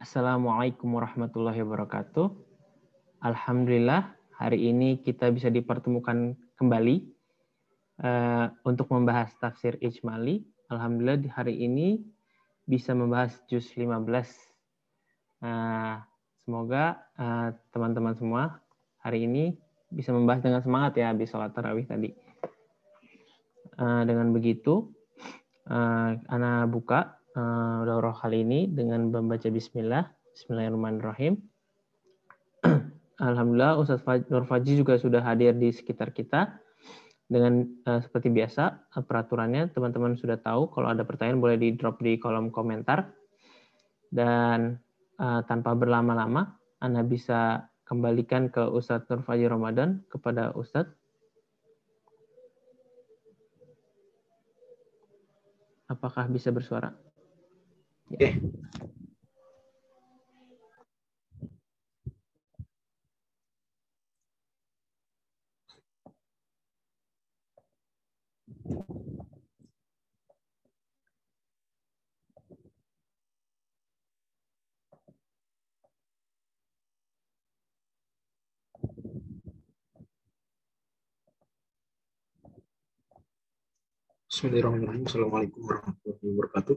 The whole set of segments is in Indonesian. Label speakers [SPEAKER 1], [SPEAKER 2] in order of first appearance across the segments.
[SPEAKER 1] Assalamualaikum warahmatullahi wabarakatuh. Alhamdulillah hari ini kita bisa dipertemukan kembali uh, untuk membahas tafsir Ijmali. Alhamdulillah di hari ini bisa membahas juz 15. Uh, semoga eh, teman-teman uh, semua hari ini bisa membahas dengan semangat ya habis sholat tarawih tadi. Uh, dengan begitu, uh, Ana buka uh, daurah kali ini dengan membaca Bismillah. Bismillahirrahmanirrahim. Alhamdulillah Ustadz Nur Faji juga sudah hadir di sekitar kita. Dengan uh, seperti biasa, uh, peraturannya teman-teman sudah tahu. Kalau ada pertanyaan boleh di drop di kolom komentar. Dan uh, tanpa berlama-lama, Anda bisa kembalikan ke Ustadz Nur Faji Ramadan kepada Ustadz. Apakah bisa bersuara?
[SPEAKER 2] Oke. Bismillahirrahmanirrahim. Assalamualaikum warahmatullahi wabarakatuh.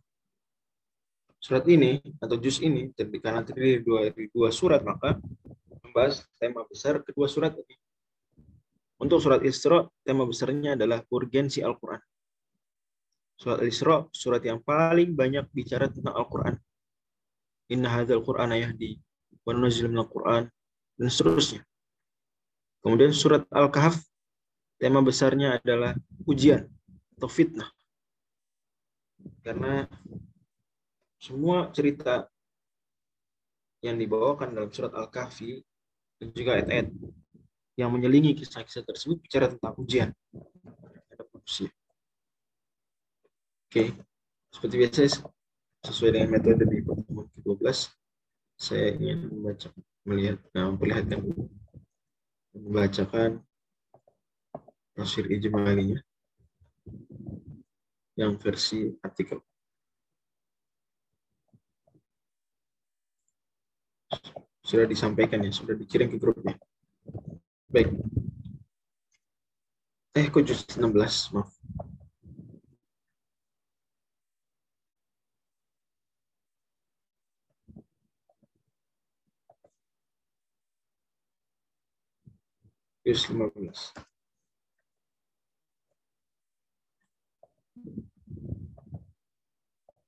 [SPEAKER 2] Surat ini atau juz ini karena terdiri dari dua, dua surat maka membahas tema besar kedua surat ini. Untuk surat Isra tema besarnya adalah urgensi Al-Qur'an. Surat Isra surat yang paling banyak bicara tentang Al-Qur'an. Inna hadzal Qur'ana yahdi wa nunazzilu minal Qur'an dan seterusnya. Kemudian surat Al-Kahf tema besarnya adalah ujian atau fitnah. Karena semua cerita yang dibawakan dalam surat Al-Kahfi dan juga ayat-ayat yang menyelingi kisah-kisah tersebut bicara tentang ujian. Terhadap manusia. Oke, seperti biasa sesuai dengan metode di pertemuan ke-12 saya ingin membaca melihat nah, memperlihatkan membacakan tafsir ijmalinya yang versi artikel Sudah disampaikan ya, sudah dikirim ke grupnya. Baik. Eh, kok just 16, maaf. Juz 15.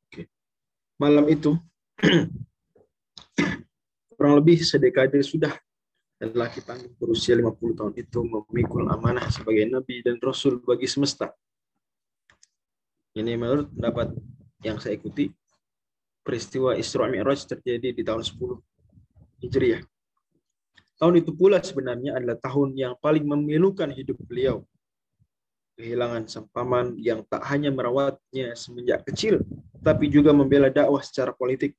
[SPEAKER 2] Oke. Malam itu kurang lebih sedekade sudah lelaki tangguh berusia 50 tahun itu memikul amanah sebagai nabi dan rasul bagi semesta. Ini menurut pendapat yang saya ikuti, peristiwa Isra Mi'raj terjadi di tahun 10 Hijriah. Tahun itu pula sebenarnya adalah tahun yang paling memilukan hidup beliau. Kehilangan sang paman yang tak hanya merawatnya semenjak kecil, tapi juga membela dakwah secara politik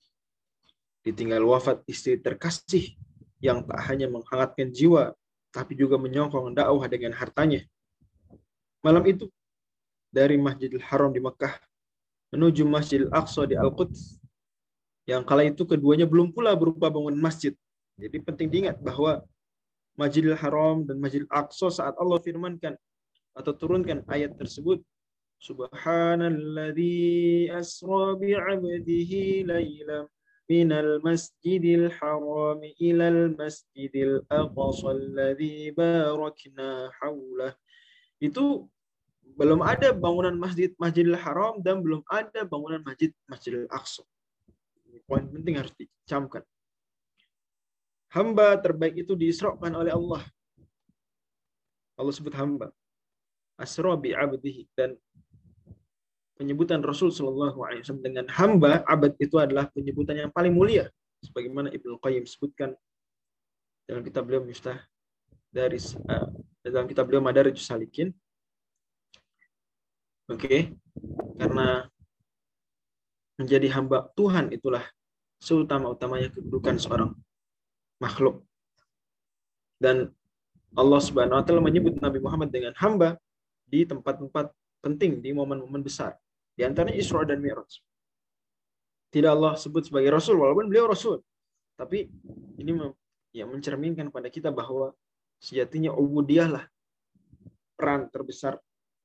[SPEAKER 2] Ditinggal wafat istri terkasih yang tak hanya menghangatkan jiwa, tapi juga menyokong dakwah dengan hartanya. Malam itu, dari Masjidil Haram di Mekah menuju Masjidil Aqsa di Al-Quds, yang kala itu keduanya belum pula berupa bangun masjid. Jadi penting diingat bahwa Masjidil Haram dan Masjidil Aqsa saat Allah firmankan atau turunkan ayat tersebut Subhanalladzi asra bi'abdihi laylam من المسجد الحرام إلى المسجد الأقصى الذي باركنا حوله itu belum ada bangunan masjid Masjidil Haram dan belum ada bangunan masjid Masjidil Aqsa. Poin penting harus dicamkan. Hamba terbaik itu diisrokan oleh Allah. Allah sebut hamba. Asra bi abdihi dan penyebutan Rasul Shallallahu Alaihi Wasallam dengan hamba abad itu adalah penyebutan yang paling mulia sebagaimana Ibnu Qayyim sebutkan dalam kitab beliau Miftah dari uh, dalam kitab beliau Madarijus Salikin. Oke, okay. karena menjadi hamba Tuhan itulah seutama-utamanya kedudukan seorang makhluk. Dan Allah Subhanahu wa taala menyebut Nabi Muhammad dengan hamba di tempat-tempat penting, di momen-momen besar. Di antaranya Isra dan Mi'raj. Tidak Allah sebut sebagai rasul walaupun beliau rasul. Tapi ini yang mencerminkan pada kita bahwa sejatinya ubudiyah lah peran terbesar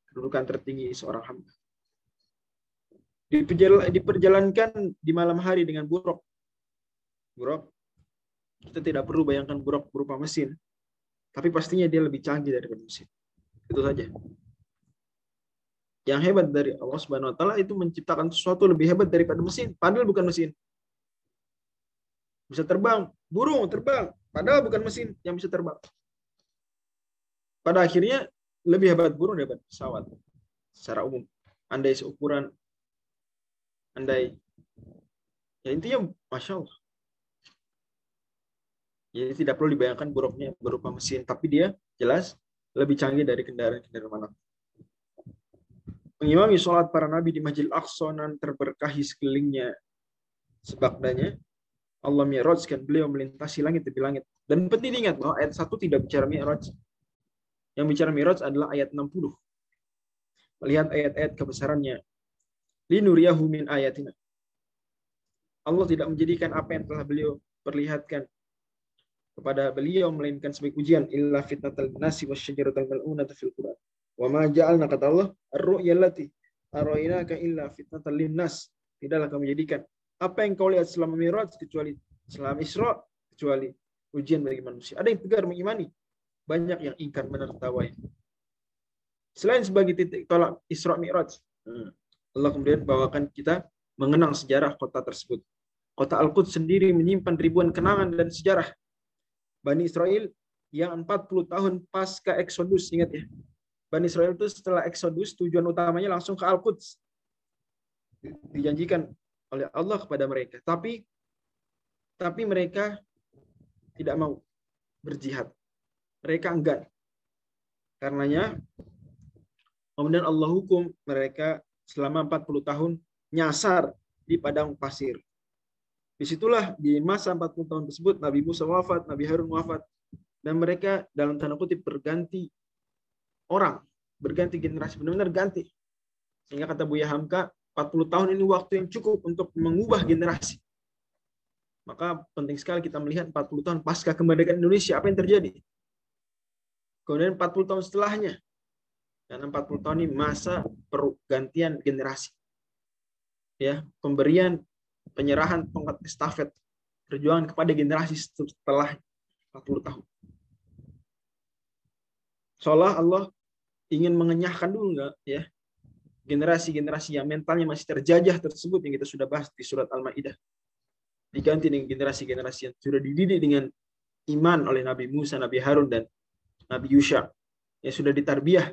[SPEAKER 2] kedudukan tertinggi seorang hamba. Diperjalankan di malam hari dengan buruk. Buruk. Kita tidak perlu bayangkan buruk berupa mesin. Tapi pastinya dia lebih canggih daripada mesin. Itu saja. Yang hebat dari Allah Subhanahu wa taala itu menciptakan sesuatu lebih hebat daripada mesin, padahal bukan mesin. Bisa terbang, burung terbang, padahal bukan mesin yang bisa terbang. Pada akhirnya lebih hebat burung daripada pesawat. Secara umum. Andai seukuran. Andai. Ya intinya masya Allah. Jadi tidak perlu dibayangkan buruknya berupa mesin. Tapi dia jelas lebih canggih dari kendaraan-kendaraan mana mengimami sholat para nabi di Masjid Aqsa terberkahi sekelilingnya. Sebabnya Allah mi'rajkan beliau melintasi langit demi langit. Dan penting diingat bahwa ayat 1 tidak bicara mi'raj. Yang bicara mi'raj adalah ayat 60 melihat ayat-ayat kebesarannya. Linuriyahu min ayatina. Allah tidak menjadikan apa yang telah beliau perlihatkan kepada beliau melainkan sebagai ujian. Illa fitnatal nasi wasyajaratal mal'unata fil Quran. Wa ma ja'alna kata Allah ar-ru'ya allati arainaka illa fitnatal linnas. Tidaklah kami jadikan apa yang kau lihat selama Mi'raj kecuali selama Isra kecuali ujian bagi manusia. Ada yang tegar mengimani, banyak yang ingkar menertawai. Selain sebagai titik tolak Isra Mi'raj, hmm. Allah kemudian bawakan kita mengenang sejarah kota tersebut. Kota Al-Quds sendiri menyimpan ribuan kenangan dan sejarah. Bani Israel yang 40 tahun pasca Exodus, ingat ya. Bani Israel itu setelah Exodus, tujuan utamanya langsung ke Al-Quds. Dijanjikan oleh Allah kepada mereka. Tapi tapi mereka tidak mau berjihad. Mereka enggan. Karenanya kemudian Allah hukum mereka selama 40 tahun nyasar di padang pasir. Di situlah di masa 40 tahun tersebut Nabi Musa wafat, Nabi Harun wafat, dan mereka dalam tanda kutip berganti orang, berganti generasi, benar-benar ganti. Sehingga kata Buya Hamka, 40 tahun ini waktu yang cukup untuk mengubah generasi. Maka penting sekali kita melihat 40 tahun pasca kemerdekaan Indonesia, apa yang terjadi. Kemudian 40 tahun setelahnya, dan 40 tahun ini masa pergantian generasi. Ya, pemberian penyerahan tongkat estafet perjuangan kepada generasi setelah 40 tahun. Seolah Allah ingin mengenyahkan dulu enggak ya generasi-generasi yang mentalnya masih terjajah tersebut yang kita sudah bahas di surat Al-Maidah. Diganti dengan generasi-generasi yang sudah dididik dengan iman oleh Nabi Musa, Nabi Harun dan Nabi Yusha yang sudah ditarbiah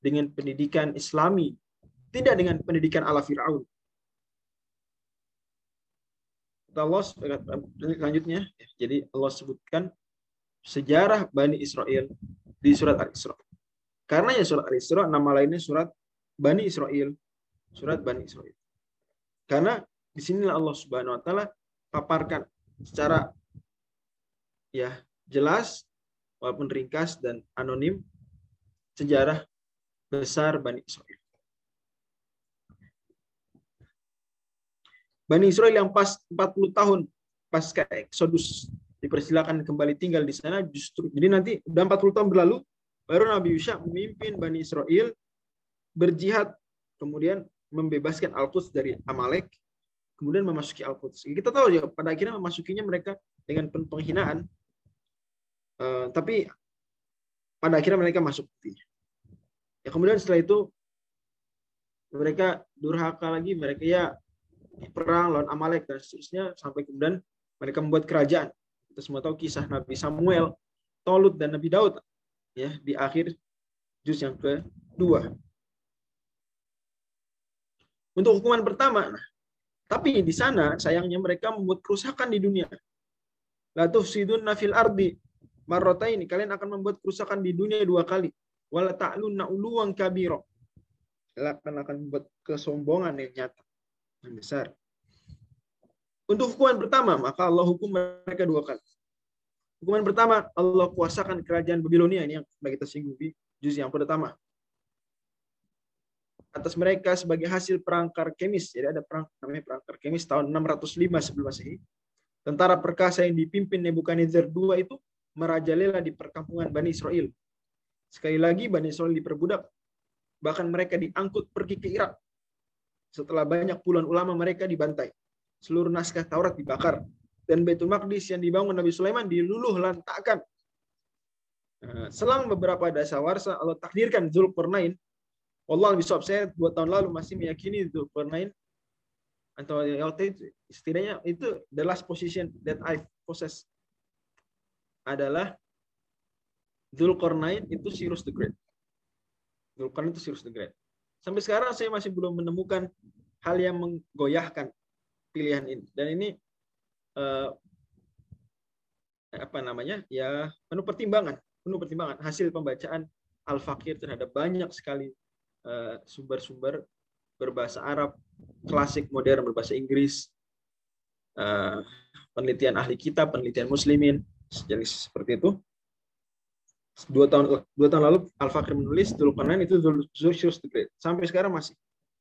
[SPEAKER 2] dengan pendidikan Islami, tidak dengan pendidikan ala Firaun. Allah selanjutnya, jadi Allah sebutkan sejarah Bani Israel di surat Al-Isra. Karena ya surat Al-Isra nama lainnya surat Bani Israel, surat Bani Israel. Karena di sinilah Allah Subhanahu wa taala paparkan secara ya jelas walaupun ringkas dan anonim sejarah besar Bani Israel. Bani Israel yang pas 40 tahun pasca Exodus dipersilakan kembali tinggal di sana justru jadi nanti udah 40 tahun berlalu baru Nabi Yusha memimpin Bani Israel berjihad kemudian membebaskan Al-Quds dari Amalek kemudian memasuki Al-Quds. Kita tahu ya pada akhirnya memasukinya mereka dengan penghinaan uh, tapi pada akhirnya mereka masuk Ya, kemudian setelah itu mereka durhaka lagi, mereka ya perang lawan Amalek dan seterusnya sampai kemudian mereka membuat kerajaan. Kita semua tahu kisah Nabi Samuel, Tolut dan Nabi Daud ya di akhir juz yang kedua. Untuk hukuman pertama, nah, Tapi di sana sayangnya mereka membuat kerusakan di dunia. La tufsidunna fil ardi marrataini. Kalian akan membuat kerusakan di dunia dua kali. Wala ta'lunna uluwan. Kalian akan membuat kesombongan yang nyata. Yang besar. Untuk hukuman pertama, maka Allah hukum mereka dua kali. Hukuman pertama, Allah kuasakan kerajaan Babilonia. Ini yang kita singgung di juz yang pertama atas mereka sebagai hasil perangkar kemis. Jadi ada perang namanya perangkar kemis tahun 605 sebelum Masehi. Tentara perkasa yang dipimpin Nebukadnezar II itu merajalela di perkampungan Bani Israel. Sekali lagi Bani Israel diperbudak, bahkan mereka diangkut pergi ke Irak. Setelah banyak puluhan ulama mereka dibantai. Seluruh naskah Taurat dibakar. Dan Baitul Maqdis yang dibangun Nabi Sulaiman diluluh lantakan. Nah, selang beberapa dasawarsa Allah takdirkan Zulkarnain Allah bisa saya dua tahun lalu masih meyakini Zulkarnain atau itu setidaknya itu the last position that I possess adalah Zulkarnain itu Cyrus the Great. Zulkarnain itu Cyrus the Great. Sampai sekarang saya masih belum menemukan hal yang menggoyahkan pilihan ini. Dan ini uh, apa namanya? Ya penuh pertimbangan, penuh pertimbangan hasil pembacaan Al-Fakir terhadap banyak sekali Eh, sumber-sumber berbahasa Arab, klasik, modern, berbahasa Inggris, eh, penelitian ahli kitab, penelitian muslimin, jadi seperti itu. Dua tahun dua tahun lalu Al Fakir menulis Dzulqarnain itu Zulshus. Sampai sekarang masih.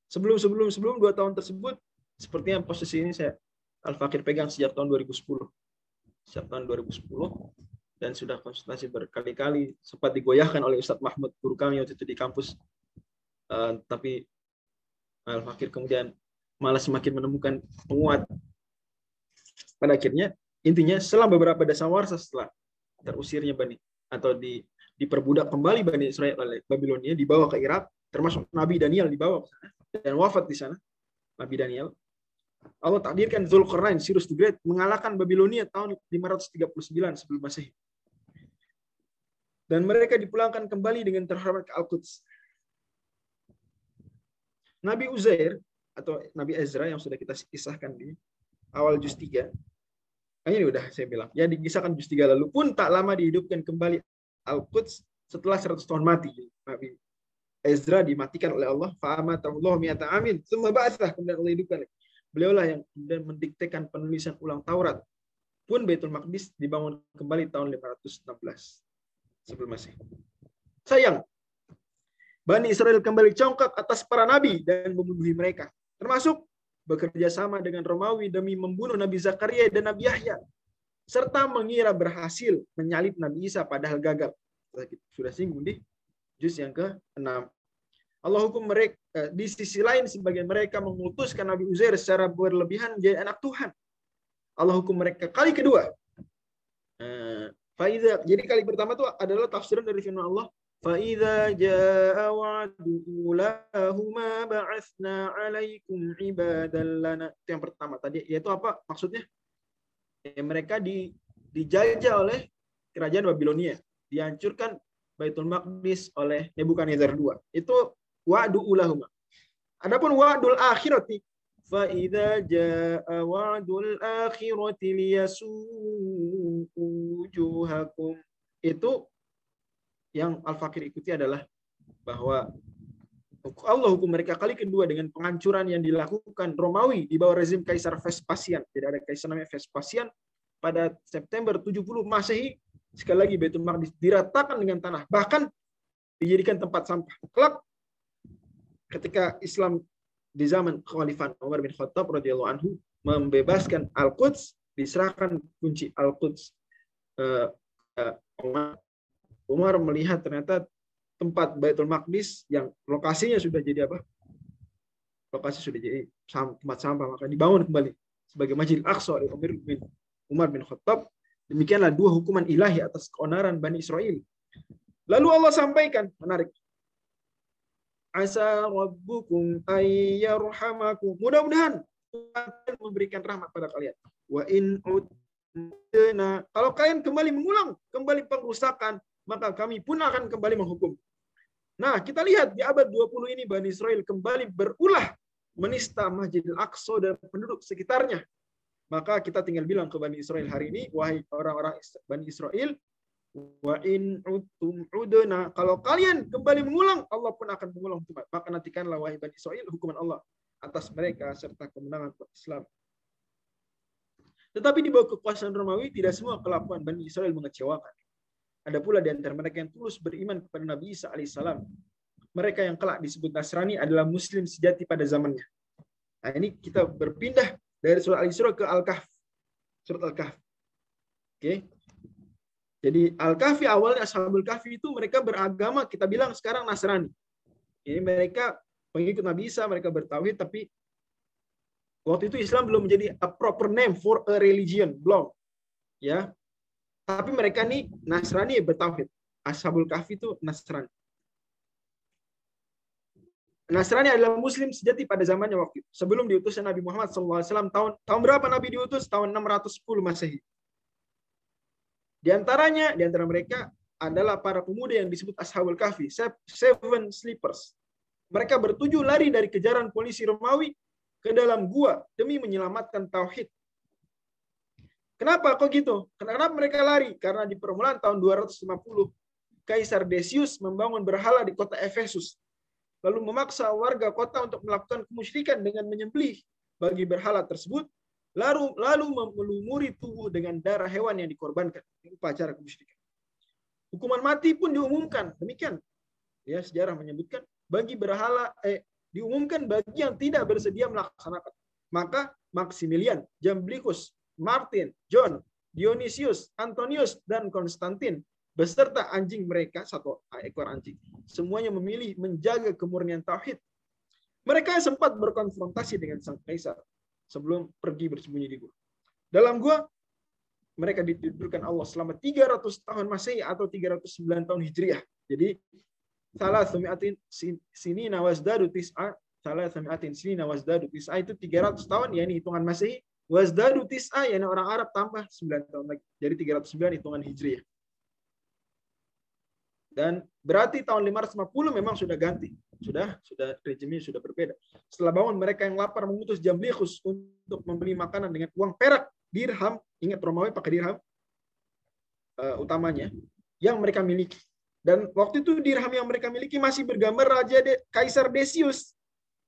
[SPEAKER 2] Sebelum sebelum sebelum dua tahun tersebut, sepertinya posisi ini saya Al Fakir pegang sejak tahun 2010. Sejak tahun 2010 dan sudah konsultasi berkali-kali sempat digoyahkan oleh Ustadz Mahmud guru kami waktu itu di kampus uh, tapi Al Fakir kemudian malah semakin menemukan penguat. Pada akhirnya intinya setelah beberapa dasawarsa setelah terusirnya Bani atau di diperbudak kembali Bani Israel oleh Babilonia dibawa ke Irak termasuk Nabi Daniel dibawa ke sana dan wafat di sana Nabi Daniel Allah takdirkan Zulkarnain Cyrus the Great mengalahkan Babilonia tahun 539 sebelum Masehi dan mereka dipulangkan kembali dengan terhormat ke Al-Quds Nabi Uzair atau Nabi Ezra yang sudah kita kisahkan di awal juz 3. Nah, ini udah saya bilang. Ya dikisahkan juz 3 lalu pun tak lama dihidupkan kembali Al-Quds setelah 100 tahun mati. Nabi Ezra dimatikan oleh Allah. Fa'amatahullah mi'ata amin. Semua ba'athah kemudian Allah hidupkan. Beliaulah yang kemudian mendiktekan penulisan ulang Taurat. Pun Baitul Maqdis dibangun kembali tahun 516 sebelum Masehi. Sayang, Bani Israel kembali congkak atas para nabi dan membunuh mereka. Termasuk bekerja sama dengan Romawi demi membunuh Nabi Zakaria dan Nabi Yahya. Serta mengira berhasil menyalip Nabi Isa padahal gagal. Sudah singgung di juz yang ke-6. Allah hukum mereka eh, di sisi lain sebagian mereka memutuskan Nabi Uzair secara berlebihan menjadi anak Tuhan. Allah hukum mereka kali kedua. Eh, jadi kali pertama itu adalah tafsiran dari firman Allah فإذا جاء وعد أولاهما بعثنا عليكم عبادا لنا itu yang pertama tadi yaitu apa maksudnya ya, mereka di, dijajah oleh kerajaan Babilonia dihancurkan Baitul Maqdis oleh Nebukadnezar II itu wa'du ulahuma adapun wa'dul akhirati fa idza jaa wa'dul akhirati liyasu'u wujuhakum itu yang Al-Fakir ikuti adalah bahwa Allah hukum mereka kali kedua dengan penghancuran yang dilakukan Romawi di bawah rezim Kaisar Vespasian. Tidak ada kaisar namanya Vespasian. Pada September 70 Masehi, sekali lagi Baitul Maqdis diratakan dengan tanah. Bahkan dijadikan tempat sampah. Kelak ketika Islam di zaman Khalifah Umar bin Khattab radhiyallahu anhu membebaskan Al-Quds, diserahkan kunci Al-Quds uh, uh, Umar melihat ternyata tempat Baitul Maqdis yang lokasinya sudah jadi apa? Lokasi sudah jadi tempat sampah, maka dibangun kembali sebagai Masjid Aqsa oleh Umar bin Umar bin Khattab. Demikianlah dua hukuman ilahi atas keonaran Bani Israel. Lalu Allah sampaikan, menarik. Asa rabbukum ayyarhamakum. Mudah-mudahan Tuhan memberikan rahmat pada kalian. Wa in kalau kalian kembali mengulang kembali pengrusakan maka kami pun akan kembali menghukum. Nah, kita lihat di abad 20 ini Bani Israel kembali berulah menista Masjidil Aqsa dan penduduk sekitarnya. Maka kita tinggal bilang ke Bani Israel hari ini, wahai orang-orang Bani Israel, wa in utum udana kalau kalian kembali mengulang Allah pun akan mengulang maka nantikanlah wahai Bani Israel hukuman Allah atas mereka serta kemenangan Islam. Tetapi di bawah kekuasaan Romawi tidak semua kelakuan Bani Israel mengecewakan. Ada pula di antara mereka yang tulus beriman kepada Nabi Isa alaihissalam mereka yang kelak disebut Nasrani adalah muslim sejati pada zamannya. Nah ini kita berpindah dari surat Al-Isra ke Al-Kahf. Surat Al-Kahf. Oke. okay. Jadi Al-Kahfi awalnya Ashabul Kahfi itu mereka beragama, kita bilang sekarang Nasrani. Ini mereka pengikut Nabi Isa, mereka bertauhid, tapi waktu itu Islam belum menjadi a proper name for a religion, belum. Ya. Tapi mereka nih Nasrani bertauhid. Ashabul Kahfi itu Nasrani. Nasrani adalah Muslim sejati pada zamannya waktu itu. Sebelum diutusnya Nabi Muhammad SAW, tahun tahun berapa Nabi diutus? Tahun 610 Masehi. Di antaranya, di antara mereka adalah para pemuda yang disebut Ashabul Kahfi, Seven Sleepers. Mereka bertujuh lari dari kejaran polisi Romawi ke dalam gua demi menyelamatkan tauhid. Kenapa kok gitu? Kenapa mereka lari? Karena di permulaan tahun 250, Kaisar Decius membangun berhala di kota Efesus. Lalu memaksa warga kota untuk melakukan kemusyrikan dengan menyembelih bagi berhala tersebut lalu lalu melumuri tubuh dengan darah hewan yang dikorbankan. Ini upacara kemusyrikan. Hukuman mati pun diumumkan. Demikian. Ya, sejarah menyebutkan bagi berhala eh diumumkan bagi yang tidak bersedia melaksanakan. Maka Maximilian, Jamblichus, Martin, John, Dionysius, Antonius, dan Konstantin beserta anjing mereka satu ekor anjing. Semuanya memilih menjaga kemurnian tauhid. Mereka sempat berkonfrontasi dengan sang kaisar sebelum pergi bersembunyi di gua. Dalam gua mereka ditidurkan Allah selama 300 tahun Masehi atau 309 tahun Hijriah. Jadi salah sumiatin sini nawazdadu tis'a salah sumiatin sini nawazdadu tis'a itu 300 tahun ya ini hitungan Masehi wazdadu tis'a ya orang Arab tambah 9 tahun lagi. Jadi 309 hitungan Hijriah. Dan berarti tahun 550 memang sudah ganti. Sudah sudah rejimnya sudah berbeda. Setelah bangun mereka yang lapar mengutus Jamblichus untuk membeli makanan dengan uang perak, dirham, ingat Romawi pakai dirham uh, utamanya yang mereka miliki. Dan waktu itu dirham yang mereka miliki masih bergambar Raja De, Kaisar Decius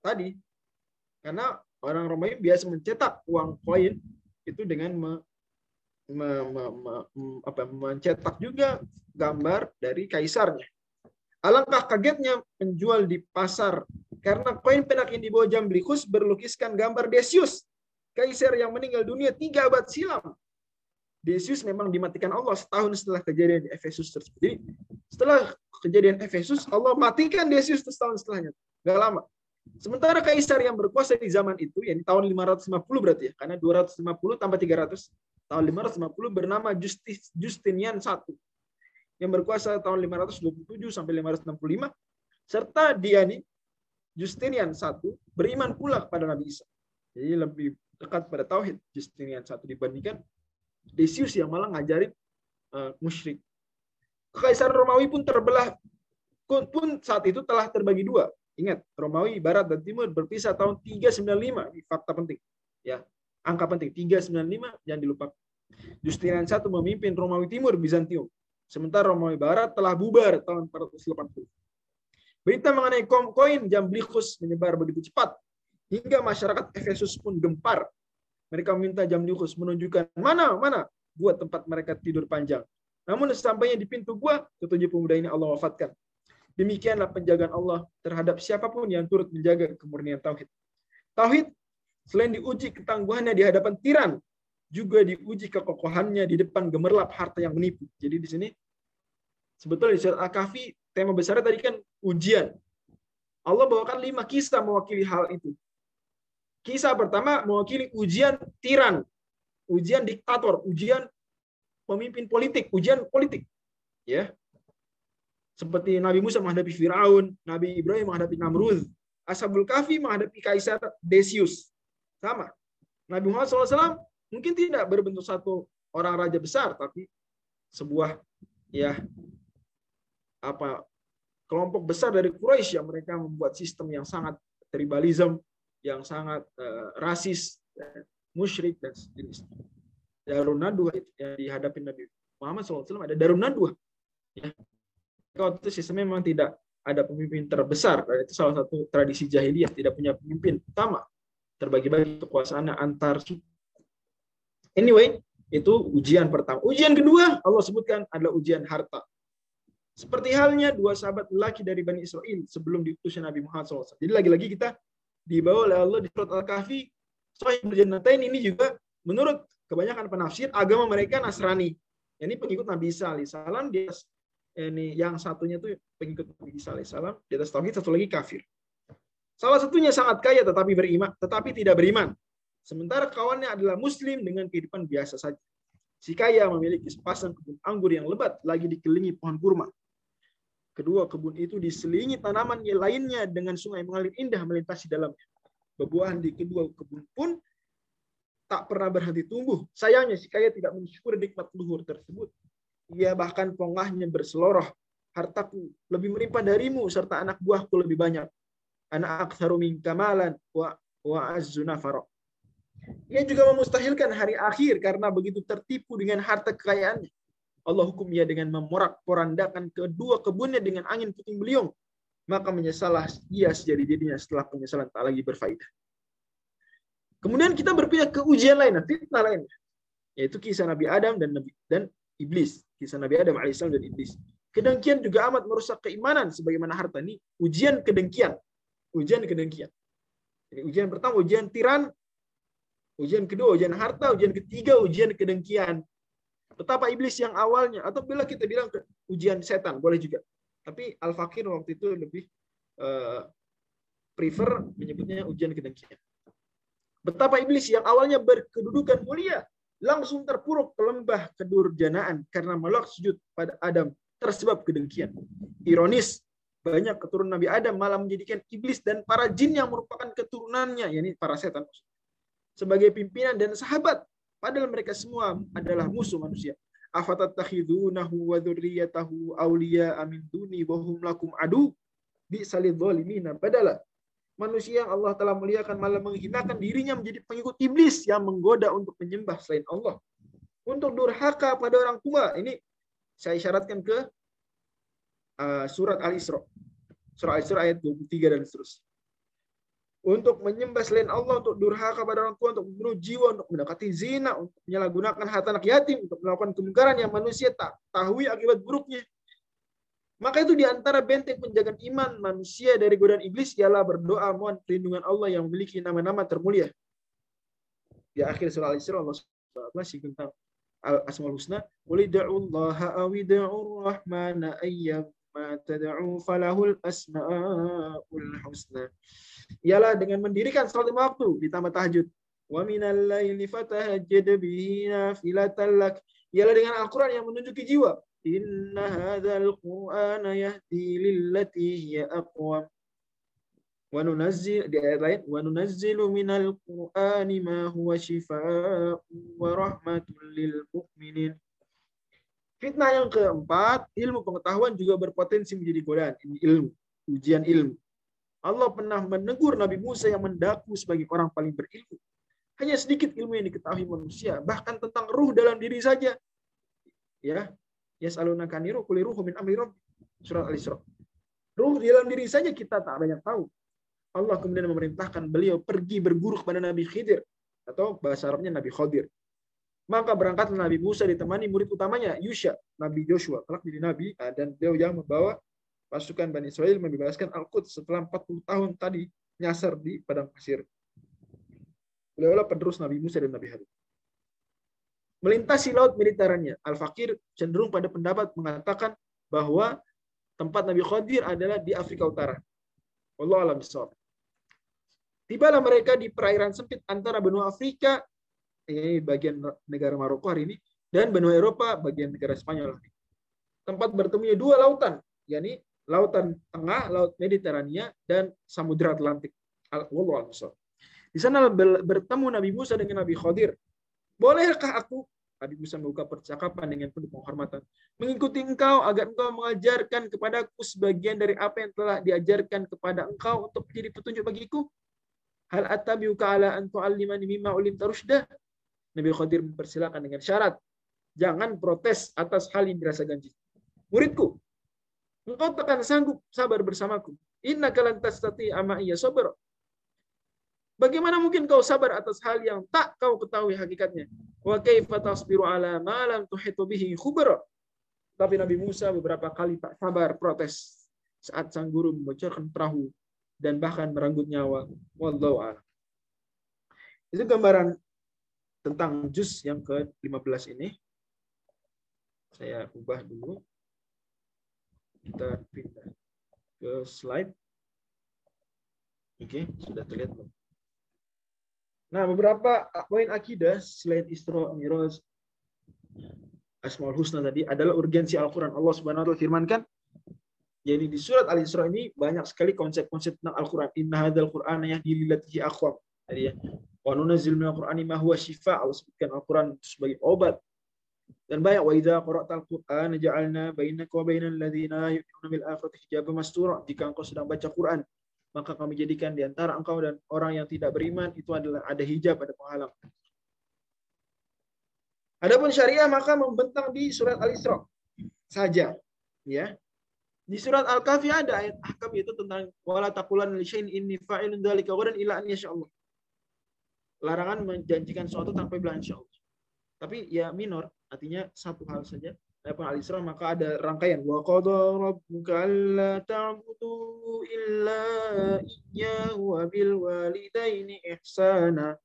[SPEAKER 2] tadi. Karena orang Romawi biasa mencetak uang koin itu dengan me, me, me, me, apa, mencetak juga gambar dari kaisarnya. Alangkah kagetnya penjual di pasar karena koin perak yang dibawa Jamblichus berlukiskan gambar Decius, kaisar yang meninggal dunia tiga abad silam. Decius memang dimatikan Allah setahun setelah kejadian di Efesus tersebut. Jadi setelah kejadian Efesus, Allah matikan Decius setahun setelahnya. Gak lama. Sementara kaisar yang berkuasa di zaman itu, yang tahun 550 berarti ya, karena 250 tambah 300, tahun 550 bernama Justinian I yang berkuasa tahun 527 sampai 565 serta dia nih Justinian I beriman pula kepada Nabi Isa. Jadi lebih dekat pada tauhid Justinian I dibandingkan Decius yang malah ngajarin uh, musyrik. Kekaisaran Romawi pun terbelah pun saat itu telah terbagi dua. Ingat, Romawi Barat dan Timur berpisah tahun 395. Ini fakta penting. Ya, angka penting 395 jangan dilupakan. Justinian I memimpin Romawi Timur Bizantium. Sementara Romawi Barat telah bubar tahun 480. Berita mengenai koin Jamblichus menyebar begitu cepat hingga masyarakat Efesus pun gempar. Mereka meminta Jamblichus menunjukkan mana mana gua tempat mereka tidur panjang. Namun sampainya di pintu gua, ketujuh pemuda ini Allah wafatkan. Demikianlah penjagaan Allah terhadap siapa pun yang turut menjaga kemurnian tauhid. Tauhid selain diuji ketangguhannya di hadapan tiran, juga diuji kekokohannya di depan gemerlap harta yang menipu. Jadi di sini sebetulnya di surat Al-Kahfi tema besarnya tadi kan ujian. Allah bawakan lima kisah mewakili hal itu. Kisah pertama mewakili ujian tiran, ujian diktator, ujian pemimpin politik, ujian politik. Ya. Seperti Nabi Musa menghadapi Firaun, Nabi Ibrahim menghadapi Namrud, Ashabul Kahfi menghadapi Kaisar Decius. Sama. Nabi Muhammad SAW mungkin tidak berbentuk satu orang raja besar tapi sebuah ya apa kelompok besar dari Quraisy yang mereka membuat sistem yang sangat tribalism yang sangat uh, rasis, musyrik dan sejenisnya. Darun Nadwa yang dihadapi Nabi Muhammad SAW ada Darun Nadwa. Ya. Waktu itu sistemnya memang tidak ada pemimpin terbesar. Itu salah satu tradisi jahiliyah, tidak punya pemimpin utama. Terbagi-bagi kekuasaan antar suku. Anyway, itu ujian pertama. Ujian kedua Allah sebutkan adalah ujian harta. Seperti halnya dua sahabat lelaki dari Bani Israel sebelum diutusnya Nabi Muhammad SAW. Jadi lagi-lagi kita dibawa oleh Allah di surat Al-Kahfi. Sohih berjanatain ini juga menurut kebanyakan penafsir agama mereka Nasrani. Ini pengikut Nabi Isa alaihissalam ini yang satunya tuh pengikut Nabi Isa alaihissalam di atas tauhid satu lagi kafir. Salah satunya sangat kaya tetapi beriman tetapi tidak beriman. Sementara kawannya adalah muslim dengan kehidupan biasa saja. Si kaya memiliki sepasang kebun anggur yang lebat lagi dikelilingi pohon kurma. Kedua kebun itu diselingi tanaman lainnya dengan sungai mengalir indah melintasi dalamnya. Bebuahan di kedua kebun pun tak pernah berhenti tumbuh. Sayangnya si kaya tidak mensyukur nikmat luhur tersebut ia bahkan pongahnya berseloroh. Hartaku lebih melimpah darimu serta anak buahku lebih banyak. Anak aktsaru min kamalan wa wa azzu Ia juga memustahilkan hari akhir karena begitu tertipu dengan harta kekayaannya. Allah hukum ia dengan memorak-porandakan kedua kebunnya dengan angin puting beliung. Maka menyesalah ia sejadi-jadinya setelah penyesalan tak lagi berfaedah. Kemudian kita berpindah ke ujian lain, fitnah lainnya. Yaitu kisah Nabi Adam dan Nabi dan iblis kisah Nabi Adam alaihissalam dan iblis. Kedengkian juga amat merusak keimanan sebagaimana harta ini ujian kedengkian. Ujian kedengkian. Jadi ujian pertama ujian tiran, ujian kedua ujian harta, ujian ketiga ujian kedengkian. Betapa iblis yang awalnya atau bila kita bilang ujian setan boleh juga. Tapi Al Fakir waktu itu lebih uh, prefer menyebutnya ujian kedengkian. Betapa iblis yang awalnya berkedudukan mulia langsung terpuruk ke lembah kedurjanaan karena melok sujud pada Adam tersebab kedengkian. Ironis, banyak keturunan Nabi Adam malah menjadikan iblis dan para jin yang merupakan keturunannya, yakni para setan, sebagai pimpinan dan sahabat. Padahal mereka semua adalah musuh manusia. Afatattakhidunahu wa dzurriyyatahu awliya amin duni wa hum lakum adu bi salidzalimina badala manusia yang Allah telah muliakan malah menghinakan dirinya menjadi pengikut iblis yang menggoda untuk menyembah selain Allah. Untuk durhaka pada orang tua. Ini saya syaratkan ke uh, surat Al-Isra. Surah Al-Isra ayat 23 dan seterusnya. Untuk menyembah selain Allah, untuk durhaka pada orang tua, untuk membunuh jiwa, untuk mendekati zina, untuk menyalahgunakan harta anak yatim, untuk melakukan kemungkaran yang manusia tak tahu akibat buruknya. Maka itu di antara benteng penjagaan iman manusia dari godaan iblis ialah berdoa mohon perlindungan Allah yang memiliki nama-nama termulia. Di akhir surah Al-Isra Allah masih tentang Al-Asmaul Husna. Qul Allah aw rahmana ayyam ma tad'u falahul asmaul husna. Ialah dengan mendirikan salat lima waktu ditambah tahajud. Wa minal laili fatahajjad bihi nafilatan lak. Ialah dengan Al-Qur'an yang menunjuki jiwa Inna hadzal Qur'ana yahdi lillati hiya aqwam. Wa nunazzil di ayat lain wa nunazzilu minal Qur'ani ma huwa shifaa'un wa rahmatul lil mu'minin. Fitnah yang keempat, ilmu pengetahuan juga berpotensi menjadi godaan. Ini ilmu, ujian ilmu. Allah pernah menegur Nabi Musa yang mendaku sebagai orang paling berilmu. Hanya sedikit ilmu yang diketahui manusia, bahkan tentang ruh dalam diri saja. Ya, Yas'alunaka niru kuli ruhu min amri. Surat Al-Isra. Ruh di dalam diri saja kita tak banyak tahu. Allah kemudian memerintahkan beliau pergi berguru kepada Nabi Khidir atau bahasa Arabnya Nabi Khadir. Maka berangkatlah Nabi Musa ditemani murid utamanya Yusha, Nabi Joshua, kelak jadi nabi ah, dan beliau yang membawa pasukan Bani Israel membebaskan Al-Quds setelah 40 tahun tadi nyasar di padang pasir. Beliau penerus Nabi Musa dan Nabi Harun melintasi laut Mediterania. Al-Fakir cenderung pada pendapat mengatakan bahwa tempat Nabi Khadir adalah di Afrika Utara. Allah alam Tibalah mereka di perairan sempit antara benua Afrika, ini bagian negara Maroko hari ini, dan benua Eropa, bagian negara Spanyol. Tempat bertemunya dua lautan, yakni lautan tengah, laut Mediterania, dan Samudra Atlantik. Di sana bertemu Nabi Musa dengan Nabi Khadir Bolehkah aku Nabi Musa membuka percakapan dengan penuh penghormatan. Mengikuti engkau agar engkau mengajarkan kepada aku sebagian dari apa yang telah diajarkan kepada engkau untuk menjadi petunjuk bagiku. Hal attabi'uka ala an tu'allimani mimma ulim tarushdah. Nabi Khadir mempersilakan dengan syarat. Jangan protes atas hal yang dirasa ganjil. Muridku, engkau takkan sanggup sabar bersamaku. Inna kalan tastati ama iya sabar. Bagaimana mungkin kau sabar atas hal yang tak kau ketahui hakikatnya? Wa kaifa tasbiru ala ma lam tuhitu bihi khubra. Tapi Nabi Musa beberapa kali tak sabar protes saat sang guru membocorkan perahu dan bahkan merenggut nyawa. Wallahu a'lam. Itu gambaran tentang juz yang ke-15 ini. Saya ubah dulu. Kita pindah ke slide. Oke, sudah terlihat belum? Nah, beberapa poin akidah selain Isra Miraj Asmaul Husna tadi adalah urgensi Al-Quran. Allah Subhanahu wa taala firmankan jadi di surat Al-Isra ini banyak sekali konsep-konsep tentang Al-Quran. Inna hadzal Qur'ana yahdi lillati aqwam. Jadi ya. Wa nunazzil minal Qur'ani ma huwa shifa. Allah sebutkan Al-Quran sebagai obat. Dan banyak wa idza qara'tal Qur'an ja'alna bainaka wa bainal ladzina yu'minuna bil akhirati hijaban mastura. Jika engkau sedang baca Quran, maka kami jadikan di antara engkau dan orang yang tidak beriman itu adalah ada hijab, ada penghalang. Adapun syariah maka membentang di surat Al-Isra saja, ya. Di surat Al-Kahfi ada ayat ahkam itu tentang wala taqulan li syai'in inni fa'ilun dzalika ghadan illa an Allah. Larangan menjanjikan sesuatu tanpa bilang insyaallah. Tapi ya minor, artinya satu hal saja Adapun Al-Isra maka ada rangkaian wa qada rabbuka alla ta'budu illa iyyahu wa bil walidaini ihsana.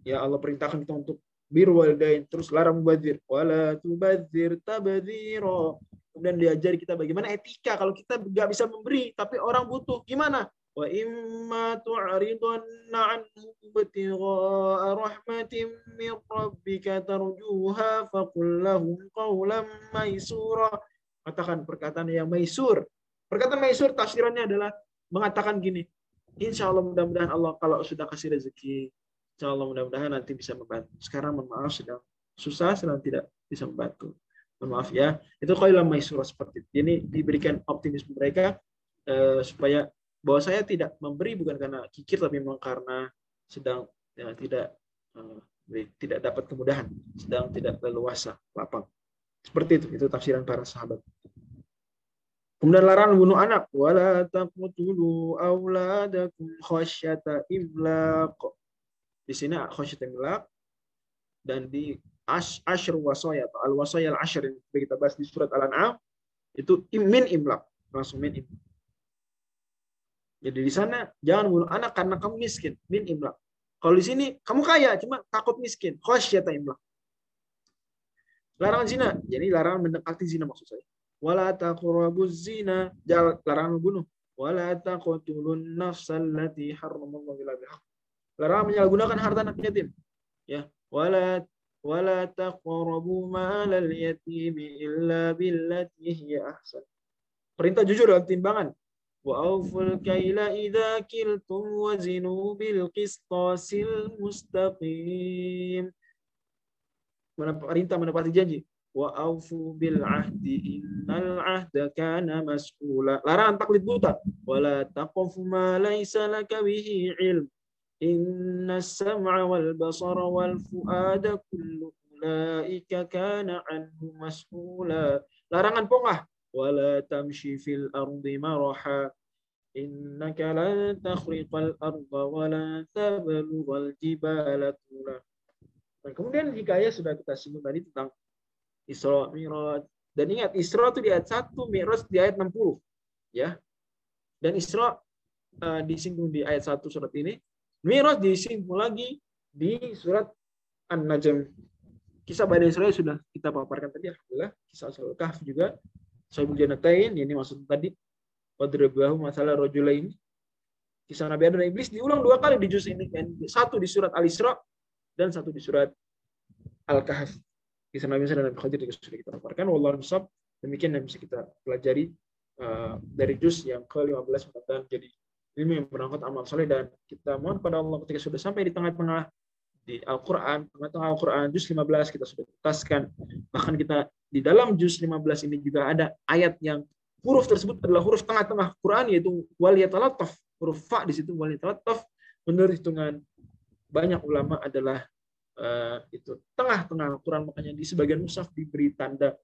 [SPEAKER 2] Ya Allah perintahkan kita untuk bir walidain terus larang mubadzir wala tubadzir tabdzira. Kemudian diajari kita bagaimana etika kalau kita nggak bisa memberi tapi orang butuh gimana? وإما تعرضن عنهم ابتغاء رحمة من ربك ترجوها فقل لهم قولا ميسورا katakan perkataan yang maisur perkataan maisur tafsirannya adalah mengatakan gini insya Allah mudah-mudahan Allah kalau sudah kasih rezeki insya Allah mudah-mudahan nanti bisa membantu sekarang mohon maaf sedang susah sedang tidak bisa membantu mohon maaf ya itu kailah maisur seperti itu ini diberikan optimisme mereka eh, supaya bahwa saya tidak memberi bukan karena kikir tapi memang karena sedang ya, tidak uh, tidak dapat kemudahan, sedang tidak leluasa, lapang. Seperti itu, itu tafsiran para sahabat. Kemudian larangan bunuh anak, wala taqtulu auladakum khasyata imlaq. Di sini khasyata imlaq dan di ash, ashr wasaya atau al wasaya al ashr yang kita bahas di surat al-an'am itu min imlaq, langsung min imlaq. Jadi di sana jangan bunuh anak karena kamu miskin, min imlak. Kalau di sini kamu kaya, cuma takut miskin, khasyata imlak. Larangan zina, jadi larangan mendekati zina maksud saya. Wala taqrabuz zina, larangan membunuh. Wala taqtulun nafsal lati harramallahu illa bihaq. Larangan menyalahgunakan harta anak yatim. Ya, wala wala taqrabu malal yatimi illa billati hiya ahsan. Perintah jujur dalam timbangan. وأوفوا الكيل إذا كلتم وزنوا بالقسطاس المستقيم perintah menepati janji wa aufu bil ahdi innal ahda kana mas'ula larangan taklid buta wala taqfu ma laysa laka bihi ilm inna sam'a wal basara wal fuada kullu ulaika kana anhu mas'ula larangan pongah wala tamshi fil ardi maraha takhriqal arda wa la tablughal jibala tula nah, kemudian hikayah sudah kita singgung tadi tentang Isra Mi'raj. Dan ingat Isra itu di ayat 1 Mi'raj di ayat 60 ya. Dan Isra uh, disinggung di ayat 1 surat ini. Mi'raj disinggung lagi di surat An-Najm. Kisah Bani Israel sudah kita paparkan tadi alhamdulillah. Kisah Al Kahf juga Sahibul Janatain, ini maksud tadi. Wadribahu masalah rojula ini. Kisah Nabi Adam dan Iblis diulang dua kali di juz ini. Kan? Satu di surat Al-Isra dan satu di surat Al-Kahf. Kisah Nabi Musa dan Nabi Khadir juga sudah kita paparkan. Wallahu a'lam. Demikian yang bisa kita pelajari uh, dari juz yang ke-15 mudah jadi ilmu yang berangkat amal soleh dan kita mohon pada Allah ketika sudah sampai di tengah-tengah di Al-Quran, tengah-tengah Al-Quran, juz 15 kita sudah tutaskan. Bahkan kita di dalam juz 15 ini juga ada ayat yang huruf tersebut adalah huruf tengah-tengah Quran yaitu waliyatalataf huruf fa di situ waliyatalataf menurut hitungan banyak ulama adalah uh, itu tengah-tengah Quran makanya di sebagian mushaf diberi tanda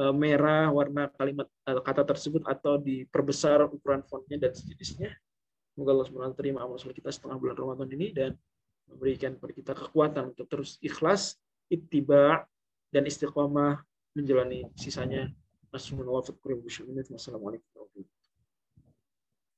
[SPEAKER 2] uh, merah warna kalimat uh, kata tersebut atau diperbesar ukuran fontnya dan sejenisnya. Semoga Allah SWT terima amal kita setengah bulan Ramadan ini dan memberikan kepada kita kekuatan untuk terus ikhlas, ittiba dan istiqomah menjalani sisanya. بس من وافق كريم والسلام عليكم ورحمة الله.